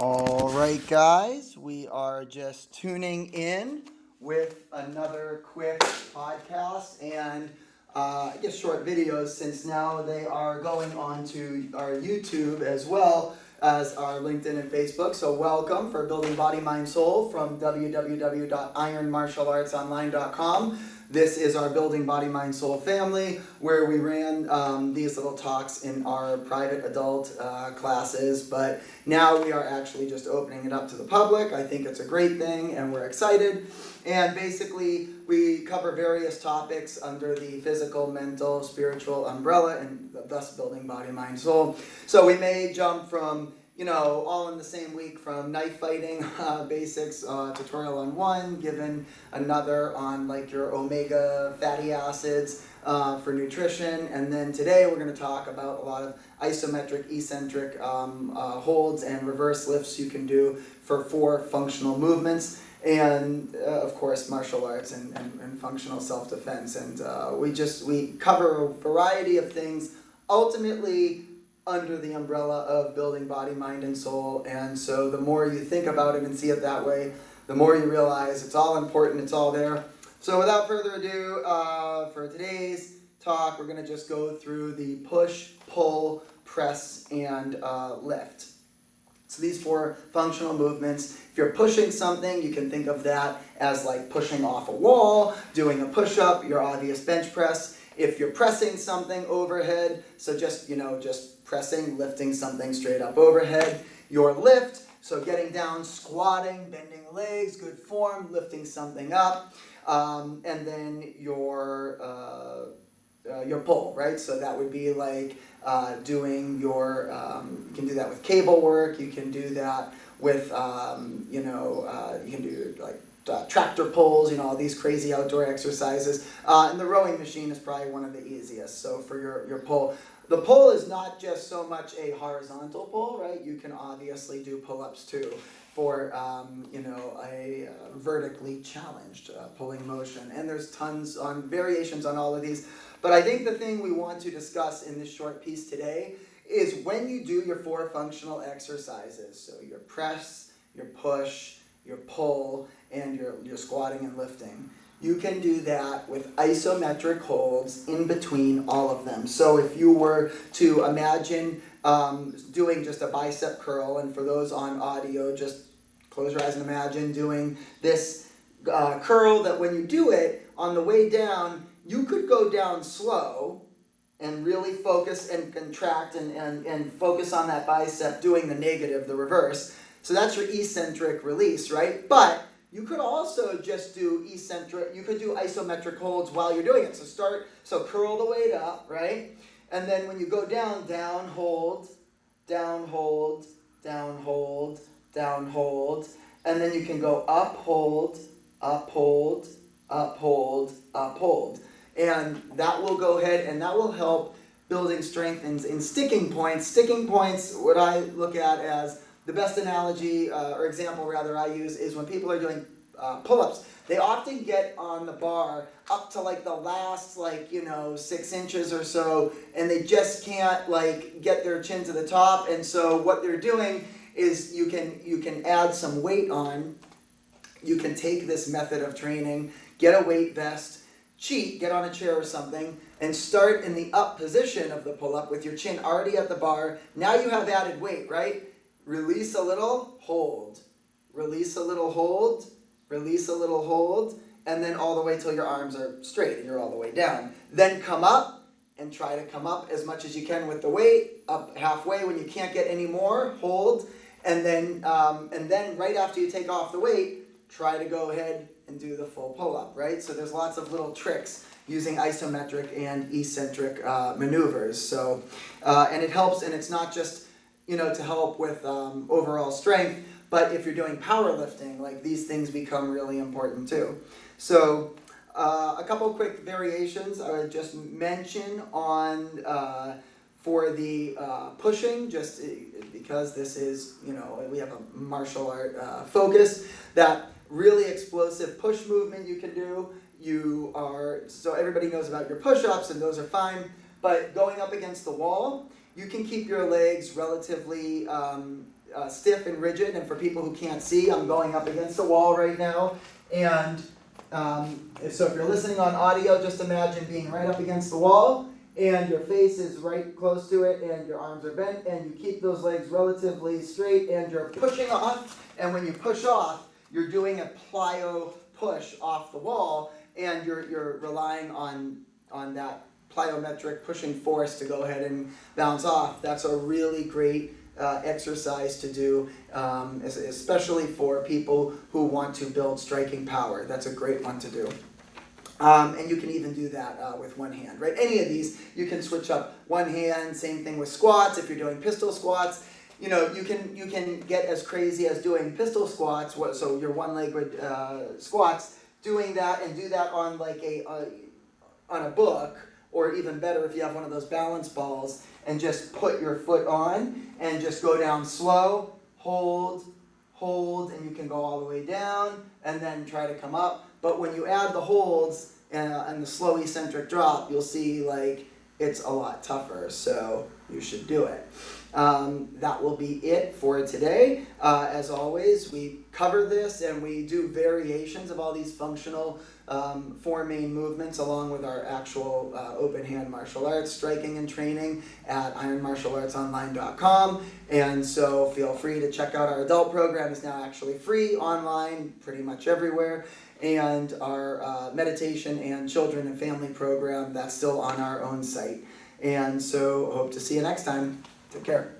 All right, guys, we are just tuning in with another quick podcast and uh, I guess short videos since now they are going on to our YouTube as well as our LinkedIn and Facebook. So, welcome for Building Body, Mind, Soul from www.ironmartialartsonline.com. This is our Building Body, Mind, Soul family where we ran um, these little talks in our private adult uh, classes, but now we are actually just opening it up to the public. I think it's a great thing and we're excited. And basically, we cover various topics under the physical, mental, spiritual umbrella, and thus building body, mind, soul. So we may jump from you know, all in the same week from knife fighting uh, basics uh, tutorial on one, given another on like your omega fatty acids uh, for nutrition, and then today we're going to talk about a lot of isometric, eccentric um, uh, holds and reverse lifts you can do for four functional movements. And uh, of course, martial arts and, and, and functional self defense. And uh, we just we cover a variety of things. Ultimately, under the umbrella of building body, mind, and soul. And so the more you think about it and see it that way, the more you realize it's all important, it's all there. So without further ado, uh, for today's talk, we're going to just go through the push, pull, press, and uh, lift. So these four functional movements, if you're pushing something, you can think of that as like pushing off a wall, doing a push-up, your obvious bench press. If you're pressing something overhead, so just, you know, just pressing, lifting something straight up overhead. Your lift, so getting down, squatting, bending legs, good form, lifting something up. Um, and then your, uh, uh, your pull, right? So that would be like uh, doing your, um, you can do that with cable work, you can do that with, um, you know, uh, you can do like uh, tractor pulls, you know, all these crazy outdoor exercises. Uh, and the rowing machine is probably one of the easiest. So for your, your pull, the pull is not just so much a horizontal pull, right? You can obviously do pull-ups too for, um, you know, a uh, vertically challenged uh, pulling motion. And there's tons on variations on all of these. But I think the thing we want to discuss in this short piece today is when you do your four functional exercises, so your press, your push, your pull, and your, your squatting and lifting, you can do that with isometric holds in between all of them. So if you were to imagine um, doing just a bicep curl, and for those on audio, just close your eyes and imagine doing this uh, curl that when you do it, on the way down, you could go down slow and really focus and contract and, and, and focus on that bicep doing the negative, the reverse. So that's your eccentric release, right? But you could also just do eccentric, you could do isometric holds while you're doing it. So start, so curl the weight up, right? And then when you go down, down, hold, down, hold, down, hold, down, hold. And then you can go up, hold, up, hold, up, hold, up, hold. And that will go ahead and that will help building strength in, in sticking points. Sticking points, what I look at as the best analogy uh, or example rather I use is when people are doing uh, pull-ups. They often get on the bar up to like the last like you know six inches or so, and they just can't like get their chin to the top. And so what they're doing is you can you can add some weight on. You can take this method of training, get a weight vest, cheat, get on a chair or something, and start in the up position of the pull-up with your chin already at the bar. Now you have added weight, right? Release a little, hold. Release a little, hold. Release a little, hold. And then all the way till your arms are straight and you're all the way down. Then come up and try to come up as much as you can with the weight, up halfway. When you can't get any more, hold. And then, um, and then right after you take off the weight, try to go ahead and do the full pull-up, right? So there's lots of little tricks using isometric and eccentric uh, maneuvers. So, uh, and it helps, and it's not just you know, to help with um, overall strength. But if you're doing powerlifting, like these things become really important too. So uh, a couple quick variations I would just mention on uh, for the uh, pushing, just uh, because this is, you know, we have a martial art uh, focus, that really explosive push movement you can do. You are, so everybody knows about your push-ups and those are fine, but going up against the wall, you can keep your legs relatively um, uh, stiff and rigid. And for people who can't see, I'm going up against the wall right now. And um, if, so if you're listening on audio, just imagine being right up against the wall and your face is right close to it and your arms are bent and you keep those legs relatively straight and you're pushing off. And when you push off, you're doing a plyo push off the wall and you're, you're relying on, on that plyometric pushing force to go ahead and bounce off. That's a really great uh, exercise to do, um, especially for people who want to build striking power. That's a great one to do. Um, and you can even do that uh, with one hand, right? Any of these, you can switch up one hand. Same thing with squats. If you're doing pistol squats, you know you can you can get as crazy as doing pistol squats. So your one-legged uh, squats, doing that and do that on like a uh, on a book, or even better if you have one of those balance balls, and just put your foot on and just go down slow, hold, hold, and you can go all the way down, and then try to come up. But when you add the holds and, uh, and the slow eccentric drop, you'll see like it's a lot tougher. So you should do it. Um, that will be it for today. Uh, as always, we cover this and we do variations of all these functional um, four main movements along with our actual uh, open hand martial arts striking and training at ironmartialartsonline.com. And so feel free to check out our adult program is now actually free online pretty much everywhere. And our uh, meditation and children and family program that's still on our own site. And so hope to see you next time. Take care.